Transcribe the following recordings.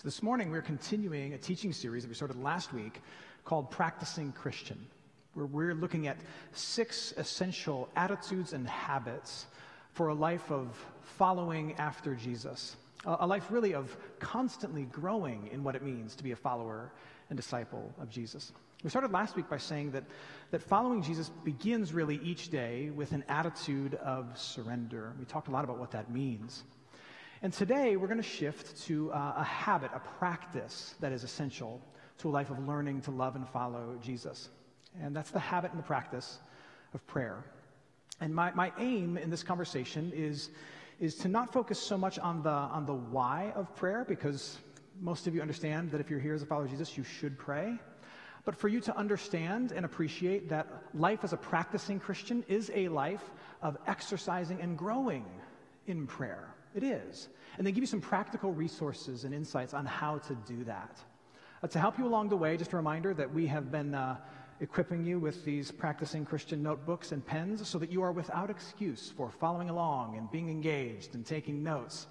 So this morning we're continuing a teaching series that we started last week called Practicing Christian, where we're looking at six essential attitudes and habits for a life of following after Jesus. A life really of constantly growing in what it means to be a follower and disciple of Jesus. We started last week by saying that, that following Jesus begins really each day with an attitude of surrender. We talked a lot about what that means. And today we're going to shift to uh, a habit, a practice that is essential to a life of learning to love and follow Jesus. And that's the habit and the practice of prayer. And my, my aim in this conversation is, is to not focus so much on the, on the why of prayer, because most of you understand that if you're here as a follower of Jesus, you should pray. But for you to understand and appreciate that life as a practicing Christian is a life of exercising and growing in prayer. It is. And they give you some practical resources and insights on how to do that. Uh, to help you along the way, just a reminder that we have been uh, equipping you with these practicing Christian notebooks and pens so that you are without excuse for following along and being engaged and taking notes.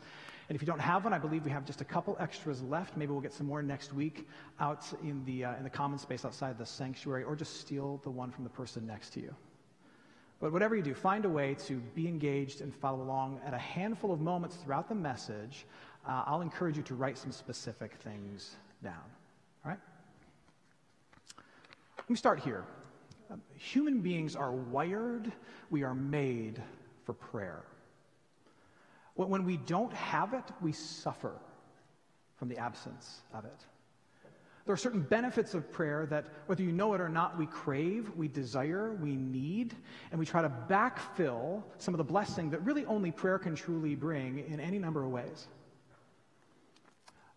And if you don't have one, I believe we have just a couple extras left. Maybe we'll get some more next week out in the, uh, in the common space outside the sanctuary, or just steal the one from the person next to you. But whatever you do, find a way to be engaged and follow along at a handful of moments throughout the message. Uh, I'll encourage you to write some specific things down. All right? Let me start here. Um, human beings are wired, we are made for prayer. When we don't have it, we suffer from the absence of it. There are certain benefits of prayer that, whether you know it or not, we crave, we desire, we need, and we try to backfill some of the blessing that really only prayer can truly bring in any number of ways.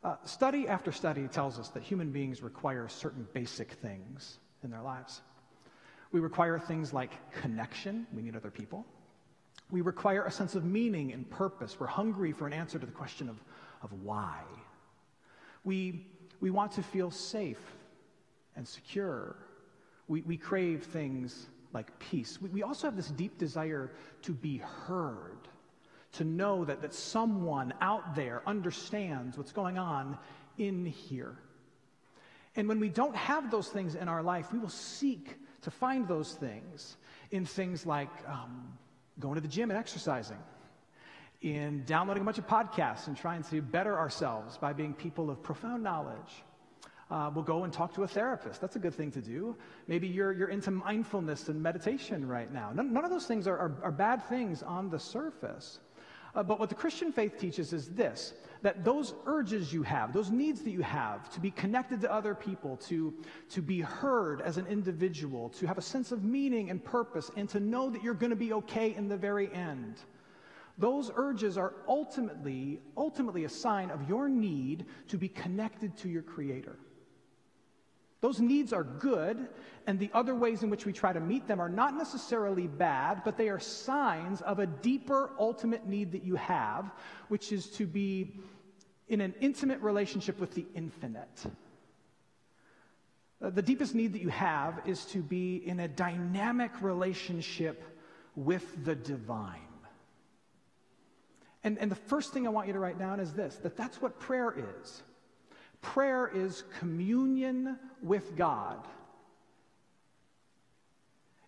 Uh, study after study tells us that human beings require certain basic things in their lives. We require things like connection, we need other people. We require a sense of meaning and purpose. We're hungry for an answer to the question of, of why. We we want to feel safe and secure. We, we crave things like peace. We, we also have this deep desire to be heard, to know that, that someone out there understands what's going on in here. And when we don't have those things in our life, we will seek to find those things in things like um, going to the gym and exercising, in downloading a bunch of podcasts and trying to better ourselves by being people of profound knowledge. Uh, we'll go and talk to a therapist. That's a good thing to do. Maybe you're, you're into mindfulness and meditation right now. None, none of those things are, are, are, bad things on the surface. Uh, but what the Christian faith teaches is this that those urges you have, those needs that you have to be connected to other people, to, to be heard as an individual, to have a sense of meaning and purpose, and to know that you're going to be okay in the very end those urges are ultimately, ultimately a sign of your need to be connected to your Creator. Those needs are good, and the other ways in which we try to meet them are not necessarily bad, but they are signs of a deeper ultimate need that you have, which is to be in an intimate relationship with the infinite. Uh, the deepest need that you have is to be in a dynamic relationship with the divine. And, and the first thing I want you to write down is this that that's what prayer is. Prayer is communion with God.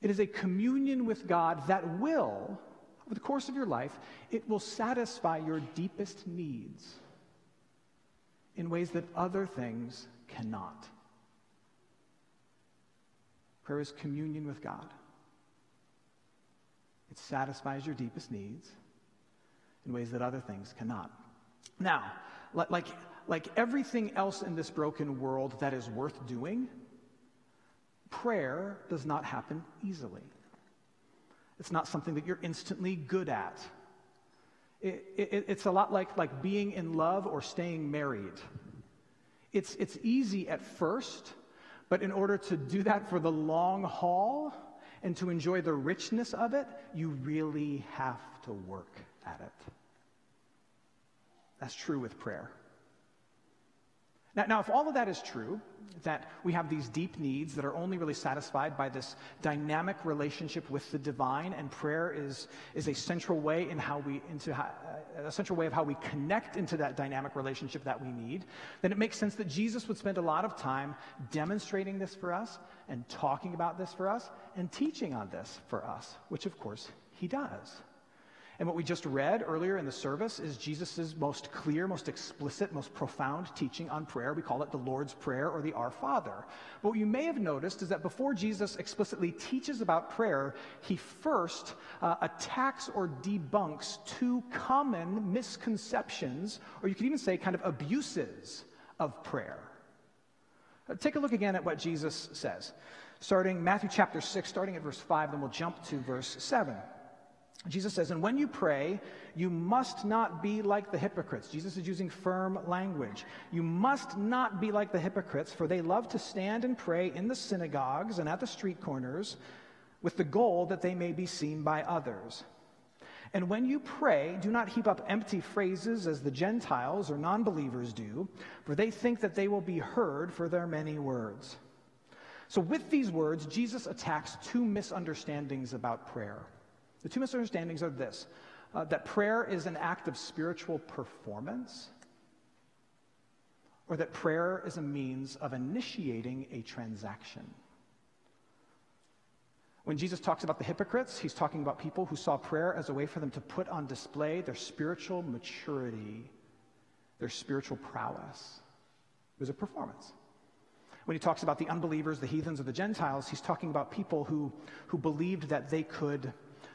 It is a communion with God that will, over the course of your life, it will satisfy your deepest needs in ways that other things cannot. Prayer is communion with God. It satisfies your deepest needs in ways that other things cannot. Now, like, like everything else in this broken world that is worth doing, prayer does not happen easily. It's not something that you're instantly good at. It, it, it's a lot like, like being in love or staying married. It's, it's easy at first, but in order to do that for the long haul and to enjoy the richness of it, you really have to work at it. That's true with prayer. Now, now, if all of that is true, that we have these deep needs that are only really satisfied by this dynamic relationship with the divine, and prayer is, is a central way in how we into how, a central way of how we connect into that dynamic relationship that we need, then it makes sense that Jesus would spend a lot of time demonstrating this for us and talking about this for us and teaching on this for us, which of course he does. And what we just read earlier in the service is Jesus' most clear, most explicit, most profound teaching on prayer. We call it the Lord's Prayer or the Our Father. But what you may have noticed is that before Jesus explicitly teaches about prayer, he first uh, attacks or debunks two common misconceptions, or you could even say kind of abuses of prayer. Uh, take a look again at what Jesus says. Starting Matthew chapter 6, starting at verse 5, then we'll jump to verse 7. Jesus says, and when you pray, you must not be like the hypocrites. Jesus is using firm language. You must not be like the hypocrites, for they love to stand and pray in the synagogues and at the street corners with the goal that they may be seen by others. And when you pray, do not heap up empty phrases as the Gentiles or non believers do, for they think that they will be heard for their many words. So, with these words, Jesus attacks two misunderstandings about prayer. The two misunderstandings are this uh, that prayer is an act of spiritual performance, or that prayer is a means of initiating a transaction. When Jesus talks about the hypocrites, he's talking about people who saw prayer as a way for them to put on display their spiritual maturity, their spiritual prowess. It was a performance. When he talks about the unbelievers, the heathens, or the Gentiles, he's talking about people who, who believed that they could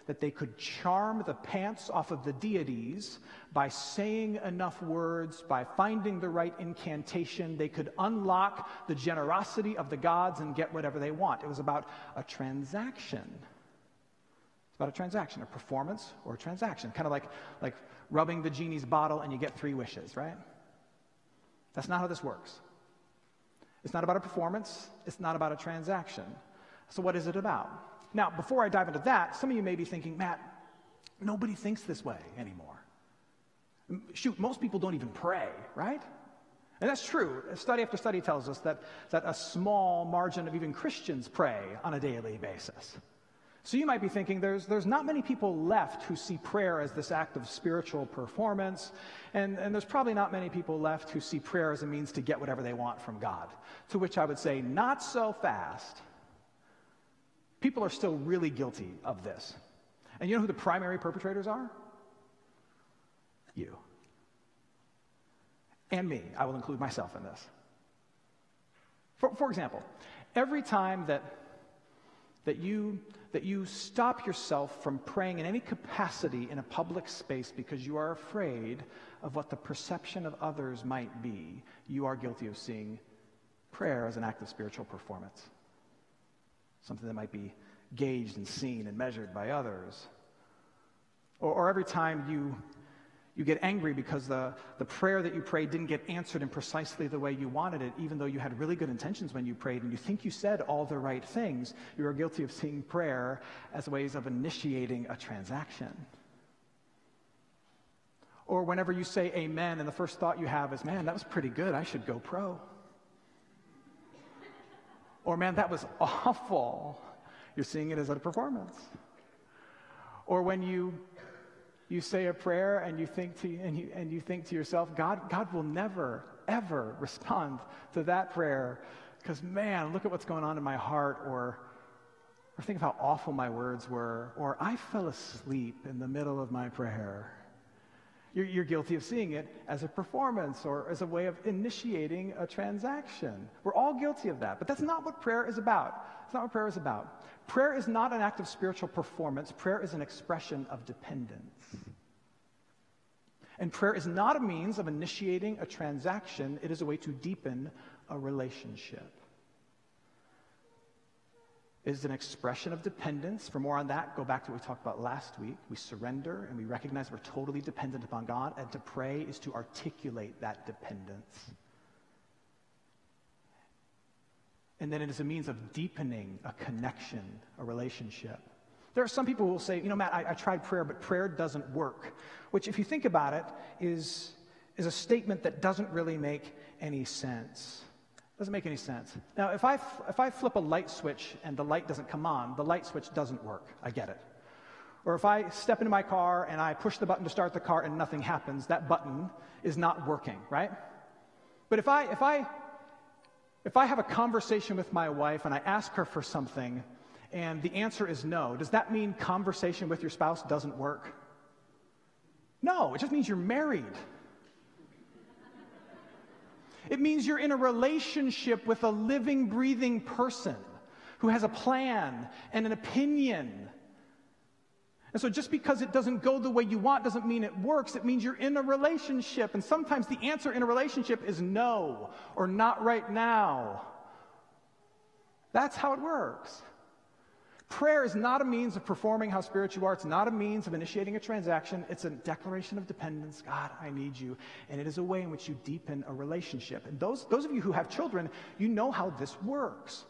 that they could charm the pants off of the deities by saying enough words, by finding the right incantation. They could unlock the generosity of the gods and get whatever they want. It was about a transaction. It's about a transaction, a performance or a transaction. Kind of like, like rubbing the genie's bottle and you get three wishes, right? That's not how this works. It's not about a performance, it's not about a transaction. So, what is it about? Now, before I dive into that, some of you may be thinking, Matt, nobody thinks this way anymore. Shoot, most people don't even pray, right? And that's true. Study after study tells us that, that a small margin of even Christians pray on a daily basis. So you might be thinking there's, there's not many people left who see prayer as this act of spiritual performance, and, and there's probably not many people left who see prayer as a means to get whatever they want from God. To which I would say, not so fast. People are still really guilty of this. And you know who the primary perpetrators are? You. And me. I will include myself in this. For, for example, every time that, that, you, that you stop yourself from praying in any capacity in a public space because you are afraid of what the perception of others might be, you are guilty of seeing prayer as an act of spiritual performance something that might be gauged and seen and measured by others. Or, or every time you, you get angry because the, the prayer that you prayed didn't get answered in precisely the way you wanted it, even though you had really good intentions when you prayed and you think you said all the right things, you are guilty of seeing prayer as ways of initiating a transaction. Or whenever you say amen and the first thought you have is, man, that was pretty good, I should go pro. Or, man, that was awful. You're seeing it as a performance. Or when you, you say a prayer and you think to, and you, and you think to yourself, God, God will never, ever respond to that prayer because, man, look at what's going on in my heart. Or, or think of how awful my words were. Or I fell asleep in the middle of my prayer. You're, you're, guilty of seeing it as a performance or as a way of initiating a transaction. We're all guilty of that, but that's not what prayer is about. It's not what prayer is about. Prayer is not an act of spiritual performance, prayer is an expression of dependence. And prayer is not a means of initiating a transaction, it is a way to deepen a relationship is an expression of dependence. For more on that, go back to what we talked about last week. We surrender and we recognize we're totally dependent upon God, and to pray is to articulate that dependence. And then it is a means of deepening a connection, a relationship. There are some people who will say, you know, Matt, I, I tried prayer, but prayer doesn't work. Which, if you think about it, is is a statement that doesn't really make any sense. Doesn't make any sense. Now, if I, if I flip a light switch and the light doesn't come on, the light switch doesn't work. I get it. Or if I step into my car and I push the button to start the car and nothing happens, that button is not working, right? But if I, if I, if I have a conversation with my wife and I ask her for something and the answer is no, does that mean conversation with your spouse doesn't work? No, it just means you're married. It means you're in a relationship with a living, breathing person who has a plan and an opinion. And so, just because it doesn't go the way you want doesn't mean it works. It means you're in a relationship. And sometimes the answer in a relationship is no or not right now. That's how it works. Prayer is not a means of performing how spiritual you are. It's not a means of initiating a transaction. It's a declaration of dependence. God, I need you. And it is a way in which you deepen a relationship. And those, those of you who have children, you know how this works.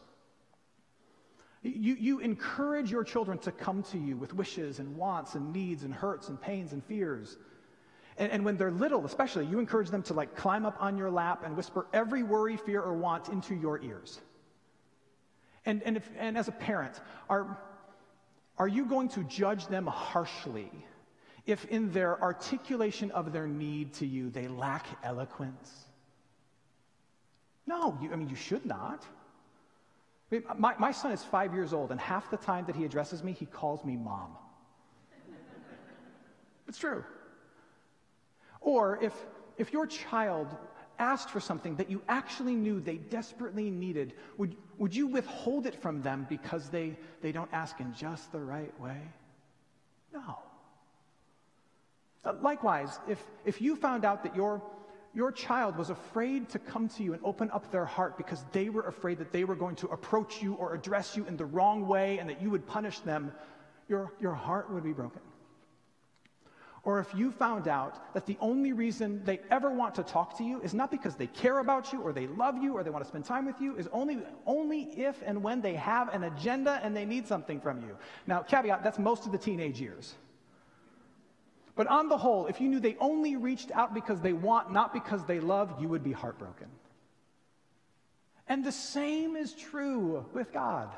You, you encourage your children to come to you with wishes and wants and needs and hurts and pains and fears. And, and when they're little, especially, you encourage them to like climb up on your lap and whisper every worry, fear, or want into your ears. And, and, if, and as a parent, are, are you going to judge them harshly if in their articulation of their need to you they lack eloquence? No, you, I mean, you should not. I mean, my, my son is five years old, and half the time that he addresses me, he calls me mom. it's true. Or if, if your child asked for something that you actually knew they desperately needed, would, would you withhold it from them because they, they don't ask in just the right way? No. Uh, likewise, if, if you found out that your, your child was afraid to come to you and open up their heart because they were afraid that they were going to approach you or address you in the wrong way and that you would punish them, your, your heart would be broken or if you found out that the only reason they ever want to talk to you is not because they care about you or they love you or they want to spend time with you, is only, only if and when they have an agenda and they need something from you. Now, caveat, that's most of the teenage years. But on the whole, if you knew they only reached out because they want, not because they love, you would be heartbroken. And the same is true with God.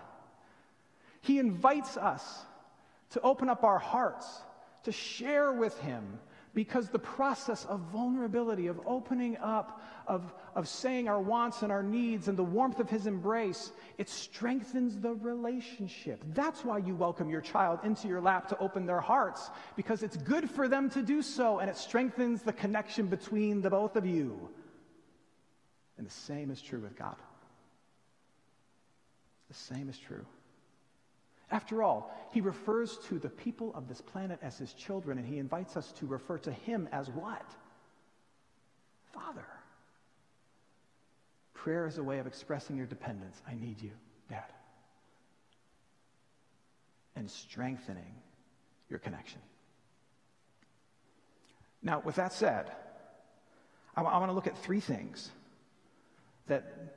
He invites us to open up our hearts to share with Him because the process of vulnerability, of opening up, of, of saying our wants and our needs and the warmth of His embrace, it strengthens the relationship. That's why you welcome your child into your lap to open their hearts, because it's good for them to do so and it strengthens the connection between the both of you. And the same is true with God. The same is true. After all, he refers to the people of this planet as his children, and he invites us to refer to him as what? Father. Prayer is a way of expressing your dependence. I need you, Dad. And strengthening your connection. Now, with that said, I, I want to look at three things that,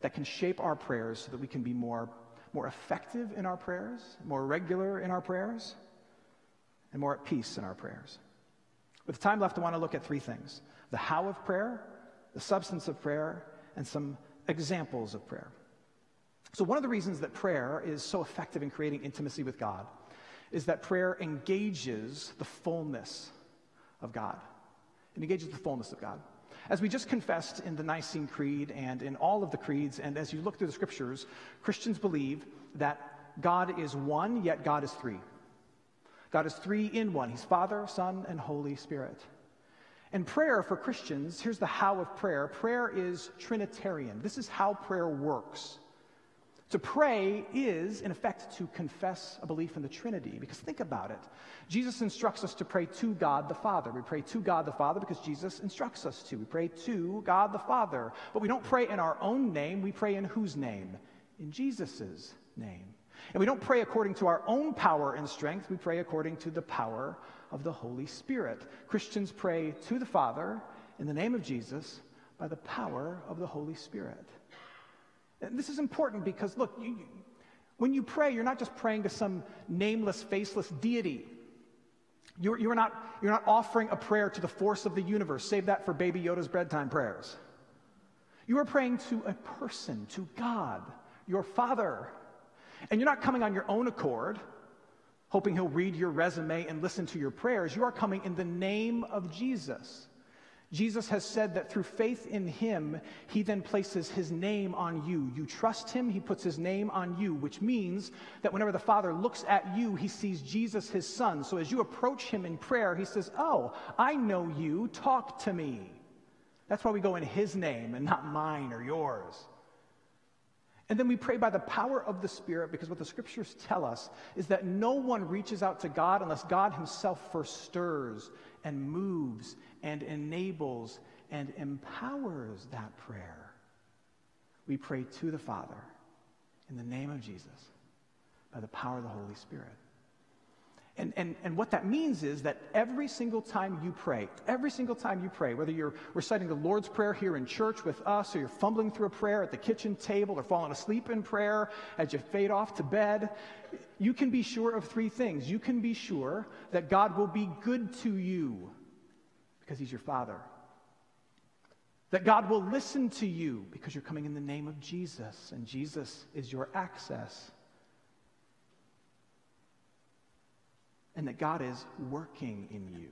that can shape our prayers so that we can be more more effective in our prayers, more regular in our prayers, and more at peace in our prayers. With time left, I want to look at three things the how of prayer, the substance of prayer, and some examples of prayer. So, one of the reasons that prayer is so effective in creating intimacy with God is that prayer engages the fullness of God. It engages the fullness of God. As we just confessed in the Nicene Creed and in all of the creeds, and as you look through the scriptures, Christians believe that God is one, yet God is three. God is three in one. He's Father, Son, and Holy Spirit. And prayer for Christians, here's the how of prayer prayer is Trinitarian. This is how prayer works. To pray is, in effect, to confess a belief in the Trinity. Because think about it. Jesus instructs us to pray to God the Father. We pray to God the Father because Jesus instructs us to. We pray to God the Father. But we don't pray in our own name. We pray in whose name? In Jesus' name. And we don't pray according to our own power and strength. We pray according to the power of the Holy Spirit. Christians pray to the Father in the name of Jesus by the power of the Holy Spirit. And this is important because, look, you, when you pray, you're not just praying to some nameless, faceless deity. You're, you're, not, you're not offering a prayer to the force of the universe. Save that for Baby Yoda's bedtime prayers. You are praying to a person, to God, your Father. And you're not coming on your own accord, hoping He'll read your resume and listen to your prayers. You are coming in the name of Jesus. Jesus has said that through faith in him, he then places his name on you. You trust him, he puts his name on you, which means that whenever the Father looks at you, he sees Jesus, his son. So as you approach him in prayer, he says, Oh, I know you, talk to me. That's why we go in his name and not mine or yours. And then we pray by the power of the Spirit because what the scriptures tell us is that no one reaches out to God unless God himself first stirs and moves and enables and empowers that prayer. We pray to the Father in the name of Jesus by the power of the Holy Spirit. And, and, and what that means is that every single time you pray, every single time you pray, whether you're reciting the Lord's Prayer here in church with us, or you're fumbling through a prayer at the kitchen table, or falling asleep in prayer as you fade off to bed, you can be sure of three things. You can be sure that God will be good to you because He's your Father. That God will listen to you because you're coming in the name of Jesus, and Jesus is your access. And that God is working in you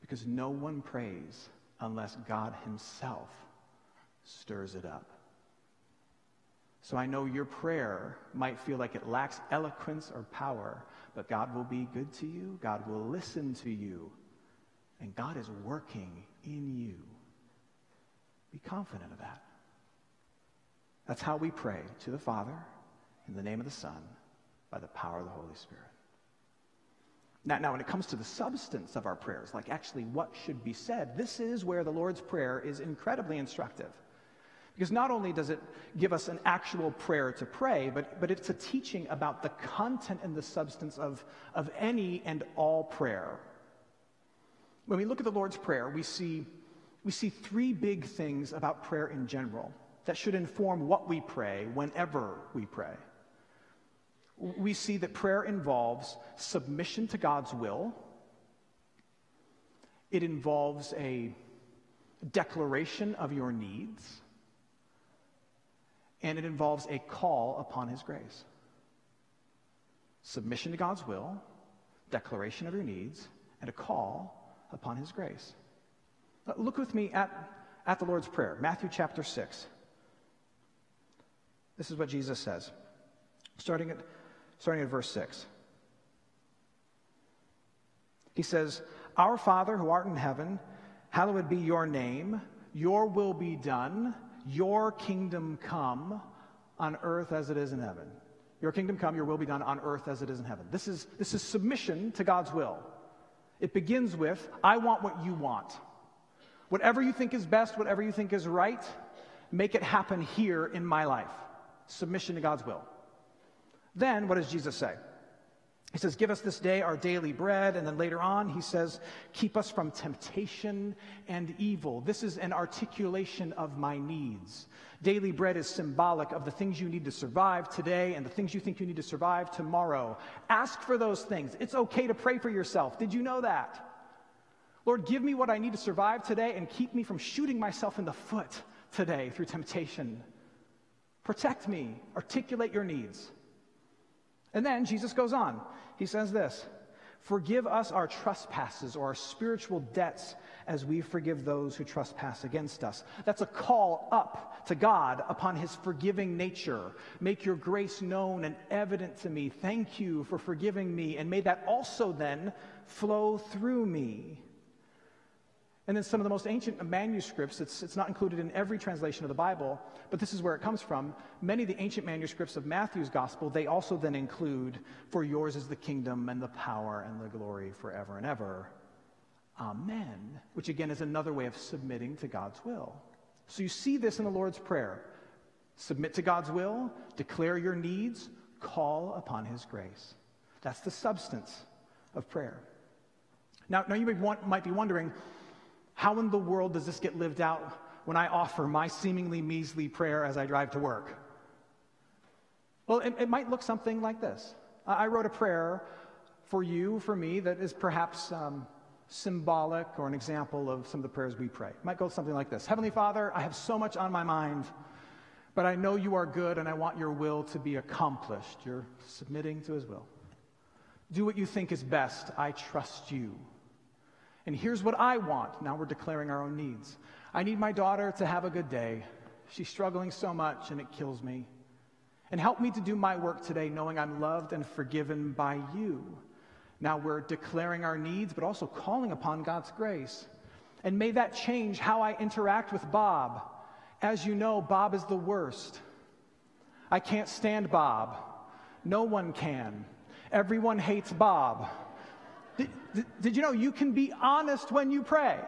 because no one prays unless God Himself stirs it up. So I know your prayer might feel like it lacks eloquence or power, but God will be good to you. God will listen to you. And God is working in you. Be confident of that. That's how we pray to the Father in the name of the Son by the power of the Holy Spirit. Now, now, when it comes to the substance of our prayers, like actually what should be said, this is where the Lord's Prayer is incredibly instructive. Because not only does it give us an actual prayer to pray, but, but it's a teaching about the content and the substance of, of any and all prayer. When we look at the Lord's Prayer, we see, we see three big things about prayer in general that should inform what we pray whenever we pray. We see that prayer involves submission to God's will, it involves a declaration of your needs, and it involves a call upon His grace. Submission to God's will, declaration of your needs, and a call upon his grace. Look with me at, at the Lord's Prayer, Matthew chapter 6. This is what Jesus says, starting at, starting at verse 6. He says, Our Father who art in heaven, hallowed be your name, your will be done, your kingdom come on earth as it is in heaven. Your kingdom come, your will be done on earth as it is in heaven. This is, this is submission to God's will. It begins with, I want what you want. Whatever you think is best, whatever you think is right, make it happen here in my life. Submission to God's will. Then, what does Jesus say? He says, Give us this day our daily bread. And then later on, he says, Keep us from temptation and evil. This is an articulation of my needs. Daily bread is symbolic of the things you need to survive today and the things you think you need to survive tomorrow. Ask for those things. It's okay to pray for yourself. Did you know that? Lord, give me what I need to survive today and keep me from shooting myself in the foot today through temptation. Protect me. Articulate your needs. And then Jesus goes on. He says this Forgive us our trespasses or our spiritual debts as we forgive those who trespass against us. That's a call up to God upon his forgiving nature. Make your grace known and evident to me. Thank you for forgiving me. And may that also then flow through me. And then some of the most ancient manuscripts, it's, it's not included in every translation of the Bible, but this is where it comes from. Many of the ancient manuscripts of Matthew's gospel, they also then include, For yours is the kingdom and the power and the glory forever and ever. Amen. Which again is another way of submitting to God's will. So you see this in the Lord's Prayer submit to God's will, declare your needs, call upon his grace. That's the substance of prayer. Now, now you might be wondering, how in the world does this get lived out when I offer my seemingly measly prayer as I drive to work? Well, it, it might look something like this. I wrote a prayer for you, for me, that is perhaps um, symbolic or an example of some of the prayers we pray. It might go something like this Heavenly Father, I have so much on my mind, but I know you are good and I want your will to be accomplished. You're submitting to his will. Do what you think is best. I trust you. And here's what I want. Now we're declaring our own needs. I need my daughter to have a good day. She's struggling so much and it kills me. And help me to do my work today knowing I'm loved and forgiven by you. Now we're declaring our needs, but also calling upon God's grace. And may that change how I interact with Bob. As you know, Bob is the worst. I can't stand Bob. No one can. Everyone hates Bob. Did, you know you can be honest when you pray?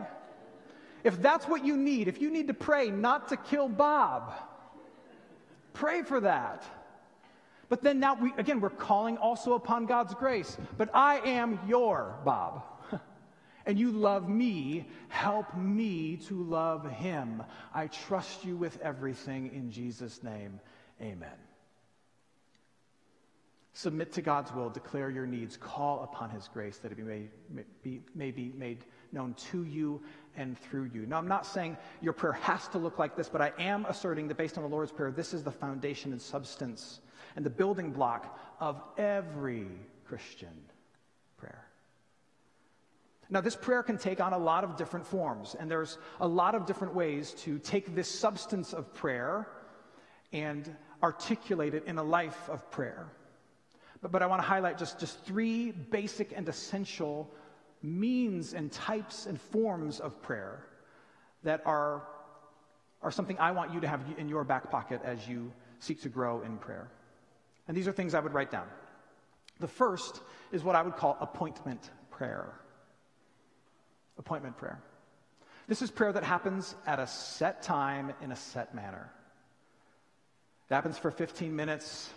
If that's what you need, if you need to pray not to kill Bob, pray for that. But then now, we, again, we're calling also upon God's grace. But I am your Bob. and you love me. Help me to love him. I trust you with everything in Jesus' name. Amen. Submit to God's will, declare your needs, call upon his grace that it be, may be made known to you and through you. Now, I'm not saying your prayer has to look like this, but I am asserting that based on the Lord's Prayer, this is the foundation and substance and the building block of every Christian prayer. Now, this prayer can take on a lot of different forms, and there's a lot of different ways to take this substance of prayer and articulate it in a life of prayer. But, but I want to highlight just, just three basic and essential means and types and forms of prayer that are, are something I want you to have in your back pocket as you seek to grow in prayer. And these are things I would write down. The first is what I would call appointment prayer. Appointment prayer. This is prayer that happens at a set time in a set manner. It happens for 15 minutes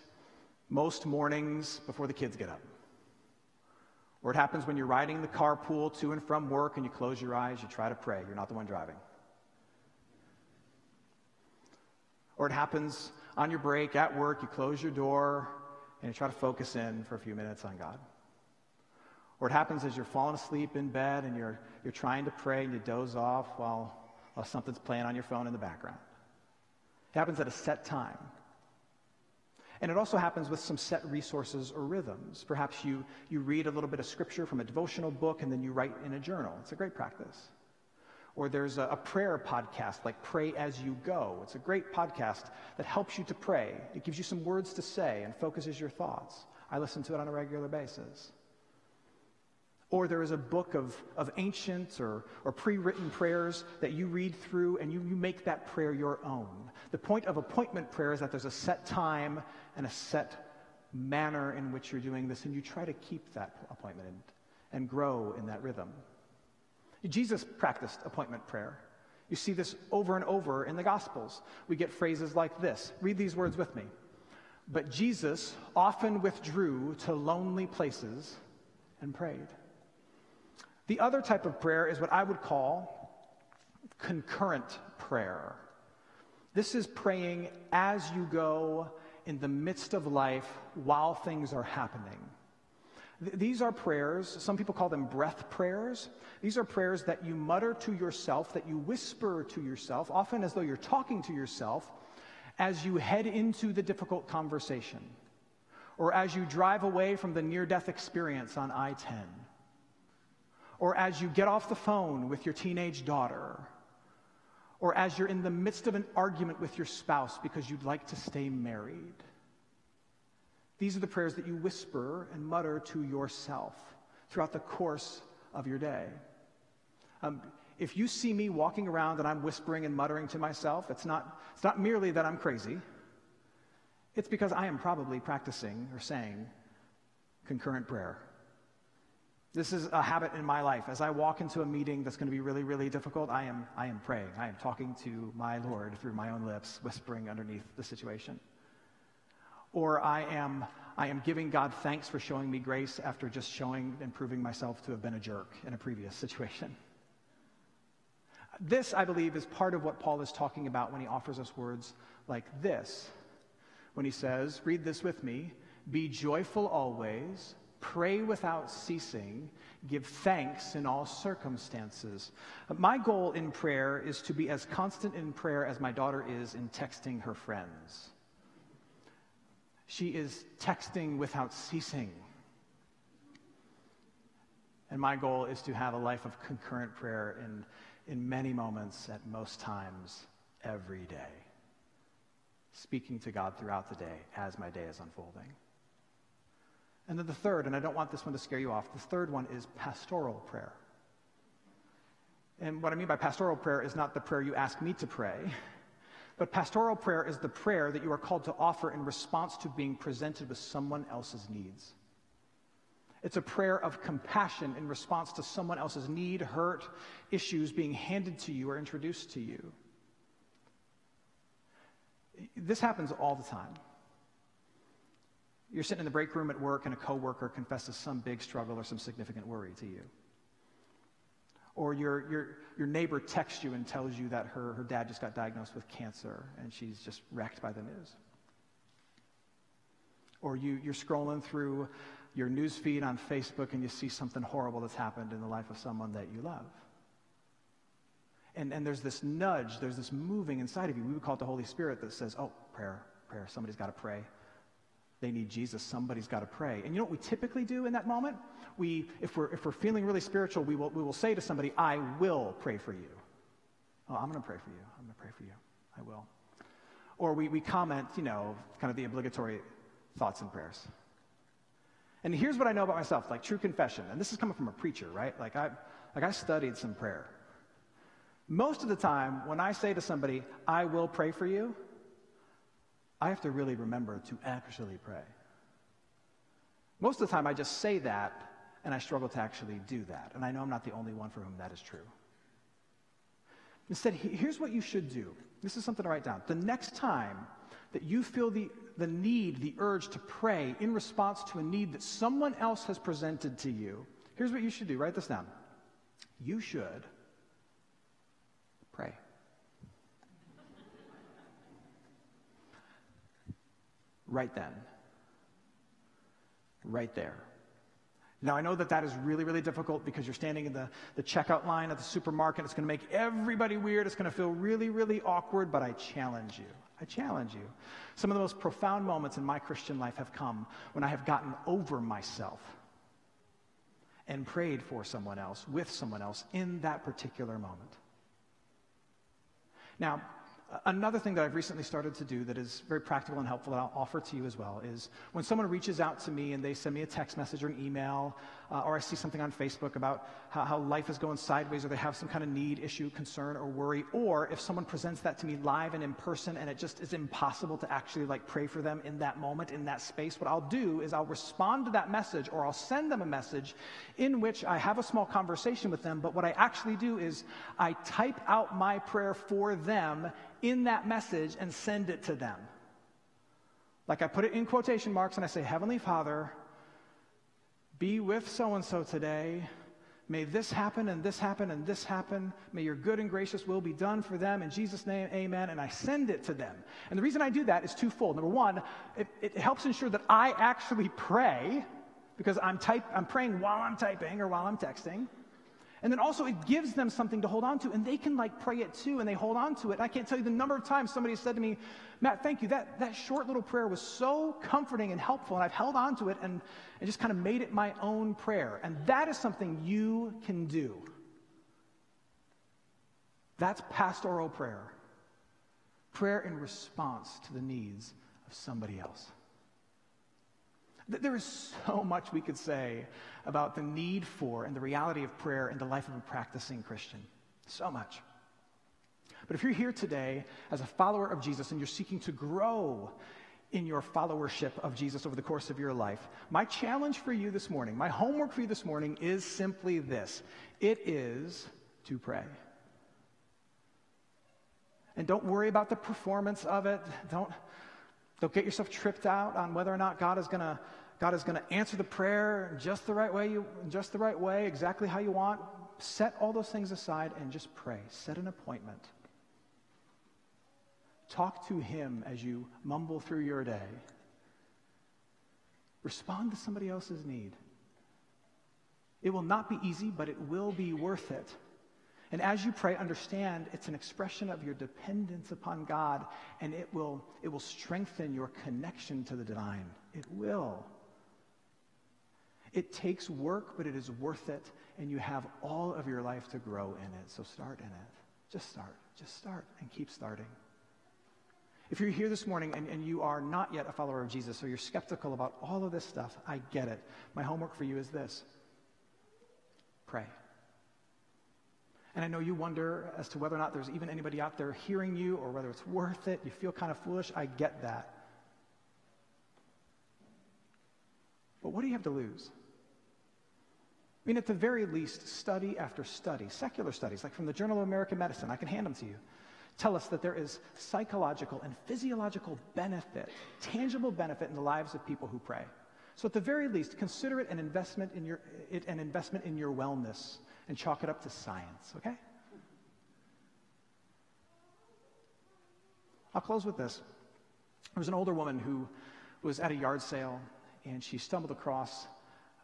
most mornings before the kids get up. Or it happens when you're riding the carpool to and from work and you close your eyes, you try to pray. You're not the one driving. Or it happens on your break at work, you close your door and you try to focus in for a few minutes on God. Or it happens as you're falling asleep in bed and you're, you're trying to pray and you doze off while, while something's playing on your phone in the background. It happens at a set time. And it also happens with some set resources or rhythms. Perhaps you, you read a little bit of scripture from a devotional book and then you write in a journal. It's a great practice. Or there's a, a, prayer podcast like Pray As You Go. It's a great podcast that helps you to pray. It gives you some words to say and focuses your thoughts. I listen to it on a regular basis. Or there is a book of, of ancient or, or pre written prayers that you read through and you, you make that prayer your own. The point of appointment prayer is that there's a set time and a set manner in which you're doing this, and you try to keep that appointment and, and grow in that rhythm. Jesus practiced appointment prayer. You see this over and over in the Gospels. We get phrases like this. Read these words with me. But Jesus often withdrew to lonely places and prayed. The other type of prayer is what I would call concurrent prayer. This is praying as you go in the midst of life while things are happening. Th- these are prayers, some people call them breath prayers. These are prayers that you mutter to yourself, that you whisper to yourself, often as though you're talking to yourself, as you head into the difficult conversation, or as you drive away from the near death experience on I 10 or as you get off the phone with your teenage daughter, or as you're in the midst of an argument with your spouse because you'd like to stay married. These are the prayers that you whisper and mutter to yourself throughout the course of your day. Um, if you see me walking around and I'm whispering and muttering to myself, it's not, it's not merely that I'm crazy. It's because I am probably practicing or saying concurrent prayer. This is a habit in my life. As I walk into a meeting that's going to be really, really difficult, I am, I am praying. I am talking to my Lord through my own lips, whispering underneath the situation. Or I am, I am giving God thanks for showing me grace after just showing and proving myself to have been a jerk in a previous situation. This, I believe, is part of what Paul is talking about when he offers us words like this. When he says, read this with me, be joyful always pray without ceasing, give thanks in all circumstances. My goal in prayer is to be as constant in prayer as my daughter is in texting her friends. She is texting without ceasing. And my goal is to have a life of concurrent prayer in, in many moments, at most times, every day. Speaking to God throughout the day as my day is unfolding. And then the third, and I don't want this one to scare you off, the third one is pastoral prayer. And what I mean by pastoral prayer is not the prayer you ask me to pray, but pastoral prayer is the prayer that you are called to offer in response to being presented with someone else's needs. It's a prayer of compassion in response to someone else's need, hurt, issues being handed to you or introduced to you. This happens all the time. You're sitting in the break room at work and a coworker confesses some big struggle or some significant worry to you. Or your, your, your neighbor texts you and tells you that her, her dad just got diagnosed with cancer and she's just wrecked by the news. Or you, you're scrolling through your news feed on Facebook and you see something horrible that's happened in the life of someone that you love. And, and there's this nudge, there's this moving inside of you. We would call it the Holy Spirit that says, oh, prayer, prayer, somebody's got to pray. They need Jesus, somebody's got to pray. And you know what we typically do in that moment? We, if, we're, if we're feeling really spiritual, we will, we will say to somebody, I will pray for you. Oh, I'm going to pray for you. I'm going to pray for you. I will. Or we, we comment, you know, kind of the obligatory thoughts and prayers. And here's what I know about myself, like true confession. And this is coming from a preacher, right? Like I, like I studied some prayer. Most of the time, when I say to somebody, I will pray for you, I have to really remember to actually pray. Most of the time, I just say that, and I struggle to actually do that. And I know I'm not the only one for whom that is true. Instead, here's what you should do. This is something to write down. The next time that you feel the, the need, the urge to pray in response to a need that someone else has presented to you, here's what you should do. Write this down. You should pray. Right then. Right there. Now, I know that that is really, really difficult because you're standing in the, the checkout line at the supermarket. It's going to make everybody weird. It's going to feel really, really awkward, but I challenge you. I challenge you. Some of the most profound moments in my Christian life have come when I have gotten over myself and prayed for someone else, with someone else, in that particular moment. Now, Another thing that I've recently started to do that is very practical and helpful that I'll offer to you as well is when someone reaches out to me and they send me a text message or an email, uh, or I see something on Facebook about how, how life is going sideways or they have some kind of need, issue, concern, or worry, or if someone presents that to me live and in person and it just is impossible to actually like pray for them in that moment, in that space, what I'll do is I'll respond to that message or I'll send them a message in which I have a small conversation with them, but what I actually do is I type out my prayer for them in that message and send it to them. Like I put it in quotation marks and I say, Heavenly Father, be with so and so today. May this happen and this happen and this happen. May your good and gracious will be done for them. In Jesus' name, amen. And I send it to them. And the reason I do that is twofold. Number one, it, it helps ensure that I actually pray because I'm, type, I'm praying while I'm typing or while I'm texting. And then also it gives them something to hold on to, and they can like pray it too, and they hold on to it. I can't tell you the number of times somebody said to me, Matt, thank you. That, that short little prayer was so comforting and helpful, and I've held on to it and, and just kind of made it my own prayer. And that is something you can do. That's pastoral prayer. Prayer in response to the needs of somebody else. There is so much we could say about the need for and the reality of prayer in the life of a practicing Christian. So much. But if you're here today as a follower of Jesus and you're seeking to grow in your followership of Jesus over the course of your life, my challenge for you this morning, my homework for you this morning is simply this it is to pray. And don't worry about the performance of it. Don't, don't get yourself tripped out on whether or not God is going to God is going to answer the prayer just the right way, you, just the right way, exactly how you want. Set all those things aside and just pray. Set an appointment. Talk to Him as you mumble through your day. Respond to somebody else's need. It will not be easy, but it will be worth it. And as you pray, understand it's an expression of your dependence upon God, and it will, it will strengthen your connection to the divine. It will. It takes work, but it is worth it, and you have all of your life to grow in it. So start in it. Just start. Just start and keep starting. If you're here this morning and, and you are not yet a follower of Jesus, or you're skeptical about all of this stuff, I get it. My homework for you is this pray. And I know you wonder as to whether or not there's even anybody out there hearing you or whether it's worth it. You feel kind of foolish. I get that. But what do you have to lose? I mean, at the very least, study after study, secular studies, like from the Journal of American Medicine, I can hand them to you, tell us that there is psychological and physiological benefit, tangible benefit in the lives of people who pray. So at the very least, consider it an investment in your, it an investment in your wellness and chalk it up to science, okay? I'll close with this. There was an older woman who was at a yard sale and she stumbled across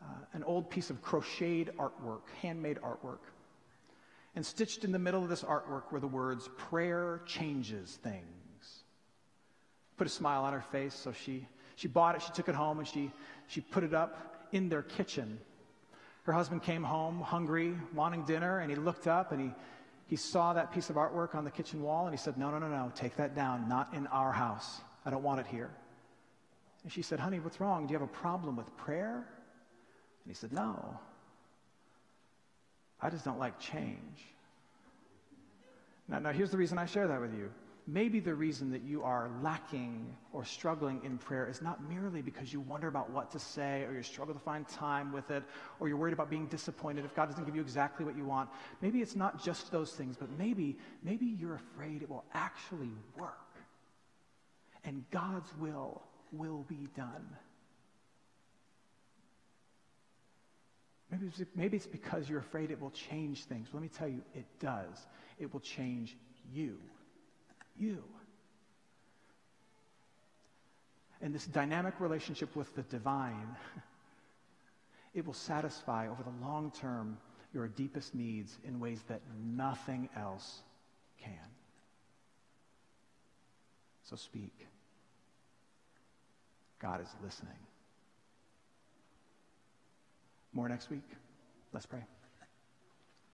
uh, an old piece of crocheted artwork, handmade artwork. And stitched in the middle of this artwork were the words, Prayer changes things. Put a smile on her face, so she, she bought it, she took it home, and she, she put it up in their kitchen her husband came home hungry, wanting dinner, and he looked up and he, he saw that piece of artwork on the kitchen wall and he said, No, no, no, no, take that down. Not in our house. I don't want it here. And she said, Honey, what's wrong? Do you have a problem with prayer? And he said, No. I just don't like change. Now, now here's the reason I share that with you maybe the reason that you are lacking or struggling in prayer is not merely because you wonder about what to say or you struggle to find time with it or you're worried about being disappointed if God doesn't give you exactly what you want. Maybe it's not just those things, but maybe maybe you're afraid it will actually work. And God's will will be done. Maybe it's, maybe it's because you're afraid it will change things. Let me tell you, it does. It will change you you. And this dynamic relationship with the divine, it will satisfy over the long term your deepest needs in ways that nothing else can. So speak. God is listening. More next week. Let's pray.